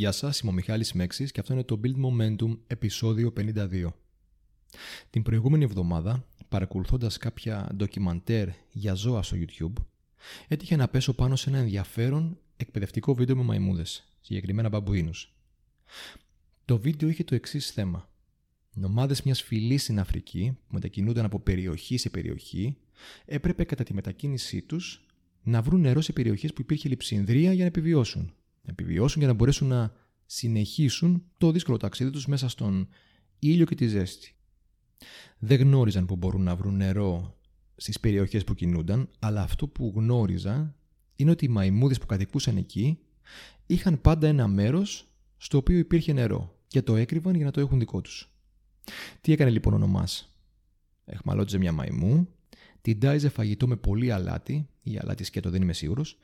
Γεια σας, είμαι ο Μιχάλης Μέξης και αυτό είναι το Build Momentum επεισόδιο 52. Την προηγούμενη εβδομάδα, παρακολουθώντας κάποια ντοκιμαντέρ για ζώα στο YouTube, έτυχε να πέσω πάνω σε ένα ενδιαφέρον εκπαιδευτικό βίντεο με μαϊμούδες, συγκεκριμένα μπαμπουίνους. Το βίντεο είχε το εξής θέμα. Νομάδε μιας φυλής στην Αφρική, που μετακινούνταν από περιοχή σε περιοχή, έπρεπε κατά τη μετακίνησή τους να βρουν νερό σε περιοχές που υπήρχε λειψινδρία για να επιβιώσουν να επιβιώσουν για να μπορέσουν να συνεχίσουν το δύσκολο ταξίδι τους μέσα στον ήλιο και τη ζέστη. Δεν γνώριζαν που μπορούν να βρουν νερό στις περιοχές που κινούνταν, αλλά αυτό που γνώριζαν είναι ότι οι μαϊμούδες που κατοικούσαν εκεί είχαν πάντα ένα μέρος στο οποίο υπήρχε νερό και το έκρυβαν για να το έχουν δικό τους. Τι έκανε λοιπόν ο νομάς; Εχμαλώτιζε μια μαϊμού, την τάιζε φαγητό με πολύ αλάτι, ή αλάτι σκέτο δεν είμαι σίγουρος,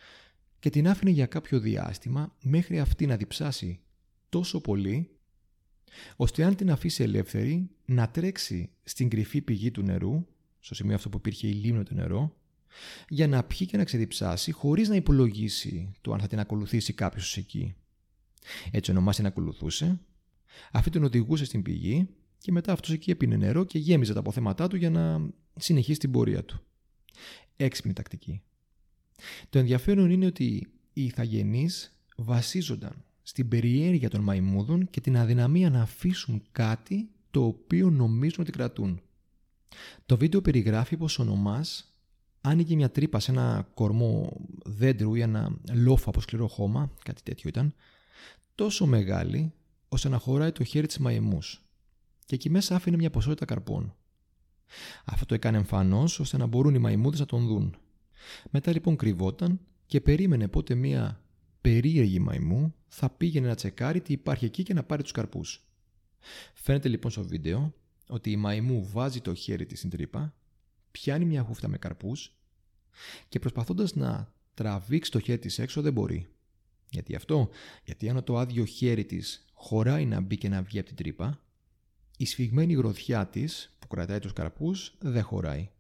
και την άφηνε για κάποιο διάστημα μέχρι αυτή να διψάσει τόσο πολύ ώστε αν την αφήσει ελεύθερη να τρέξει στην κρυφή πηγή του νερού, στο σημείο αυτό που υπήρχε η λίμνο του νερό, για να πιει και να ξεδιψάσει χωρίς να υπολογίσει το αν θα την ακολουθήσει κάποιος εκεί. Έτσι ονομάσει να ακολουθούσε, αυτή τον οδηγούσε στην πηγή και μετά αυτός εκεί έπινε νερό και γέμιζε τα αποθέματά του για να συνεχίσει την πορεία του. Έξυπνη τακτική. Το ενδιαφέρον είναι ότι οι ηθαγενείς βασίζονταν στην περιέργεια των μαϊμούδων και την αδυναμία να αφήσουν κάτι το οποίο νομίζουν ότι κρατούν. Το βίντεο περιγράφει πως ο νομάς άνοιγε μια τρύπα σε ένα κορμό δέντρου ή ένα λόφο από σκληρό χώμα, κάτι τέτοιο ήταν, τόσο μεγάλη ώστε να χωράει το χέρι της μαϊμούς και εκεί μέσα άφηνε μια ποσότητα καρπών. Αυτό το έκανε εμφανώς ώστε να μπορούν οι μαϊμούδες να τον δουν. Μετά λοιπόν κρυβόταν και περίμενε πότε μία περίεργη μαϊμού θα πήγαινε να τσεκάρει τι υπάρχει εκεί και να πάρει τους καρπούς. Φαίνεται λοιπόν στο βίντεο ότι η μαϊμού βάζει το χέρι της στην τρύπα, πιάνει μια χούφτα με καρπούς και προσπαθώντας να τραβήξει το χέρι της έξω δεν μπορεί. Γιατί αυτό, γιατί αν το άδειο χέρι της χωράει να μπει και να βγει από την τρύπα, η σφιγμένη γροθιά της που κρατάει τους καρπούς δεν χωράει.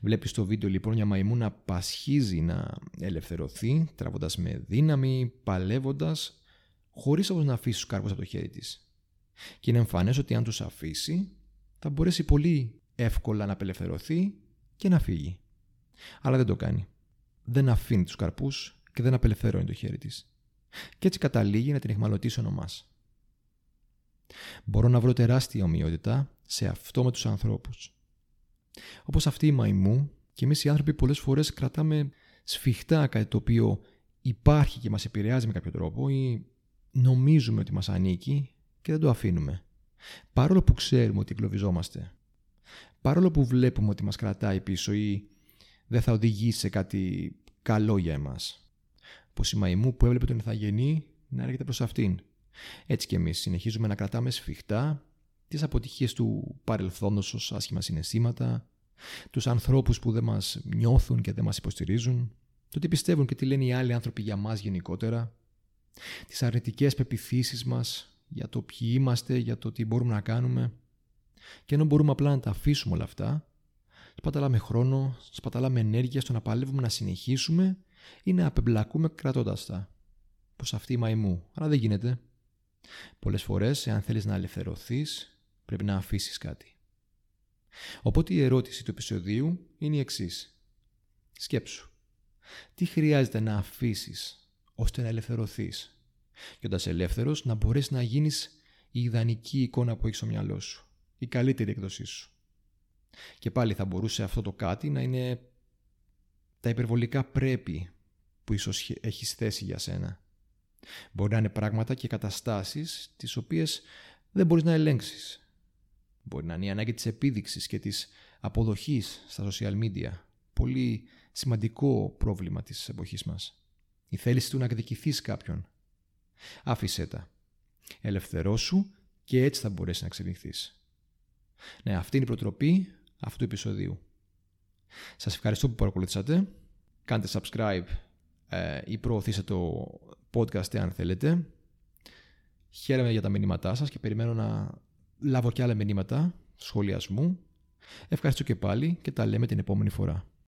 Βλέπεις στο βίντεο λοιπόν μια μαϊμού να πασχίζει να ελευθερωθεί, τραβώντας με δύναμη, παλεύοντας, χωρίς όμως να αφήσει τους κάρπους από το χέρι της. Και είναι εμφανές ότι αν τους αφήσει, θα μπορέσει πολύ εύκολα να απελευθερωθεί και να φύγει. Αλλά δεν το κάνει. Δεν αφήνει τους καρπούς και δεν απελευθερώνει το χέρι της. Και έτσι καταλήγει να την εχμαλωτήσει ονομάς. Μπορώ να βρω τεράστια ομοιότητα σε αυτό με τους ανθρώπους. Όπως αυτή η μαϊμού, και εμείς οι άνθρωποι πολλές φορές κρατάμε σφιχτά κάτι το οποίο υπάρχει και μας επηρεάζει με κάποιο τρόπο ή νομίζουμε ότι μας ανήκει και δεν το αφήνουμε. Παρόλο που ξέρουμε ότι εγκλωβιζόμαστε. Παρόλο που βλέπουμε ότι μας κρατάει πίσω ή δεν θα οδηγήσει σε κάτι καλό για εμάς. Πως η μαϊμού που έβλεπε τον Ιθαγενή να έρχεται προς αυτήν. Έτσι και εμείς συνεχίζουμε να κρατάμε σφιχτά τις αποτυχίες του παρελθόντος ως άσχημα συναισθήματα, τους ανθρώπους που δεν μας νιώθουν και δεν μας υποστηρίζουν, το τι πιστεύουν και τι λένε οι άλλοι άνθρωποι για μας γενικότερα, τις αρνητικές πεπιθήσεις μας για το ποιοι είμαστε, για το τι μπορούμε να κάνουμε. Και ενώ μπορούμε απλά να τα αφήσουμε όλα αυτά, σπαταλάμε χρόνο, σπαταλάμε ενέργεια στο να παλεύουμε να συνεχίσουμε ή να απεμπλακούμε κρατώντας τα. Πως αυτή η μαϊμού, αλλά δεν γίνεται. Πολλές φορές, εάν θέλεις να ελευθερωθείς, πρέπει να αφήσεις κάτι. Οπότε η ερώτηση του επεισοδίου είναι η εξής. Σκέψου. Τι χρειάζεται να αφήσεις ώστε να ελευθερωθείς; Και όταν είσαι ελεύθερος να μπορέσεις να γίνεις η ιδανική εικόνα που έχεις στο μυαλό σου. Η καλύτερη εκδοσή σου. Και πάλι θα μπορούσε αυτό το κάτι να είναι τα υπερβολικά πρέπει που ίσως έχεις θέσει για σένα. Μπορεί να είναι πράγματα και καταστάσεις τις οποίες δεν μπορείς να ελέγξεις Μπορεί να είναι η ανάγκη της επίδειξης και της αποδοχής στα social media. Πολύ σημαντικό πρόβλημα της εποχής μας. Η θέληση του να εκδικηθείς κάποιον. Άφησέ τα. Ελευθερώσου και έτσι θα μπορέσεις να εξελιχθείς. Ναι, αυτή είναι η προτροπή αυτού του επεισοδίου. Σας ευχαριστώ που παρακολουθήσατε. Κάντε subscribe ε, ή προωθήστε το podcast αν θέλετε. Χαίρομαι για τα μηνύματά σας και περιμένω να λάβω και άλλα μηνύματα σχολιασμού. Ευχαριστώ και πάλι και τα λέμε την επόμενη φορά.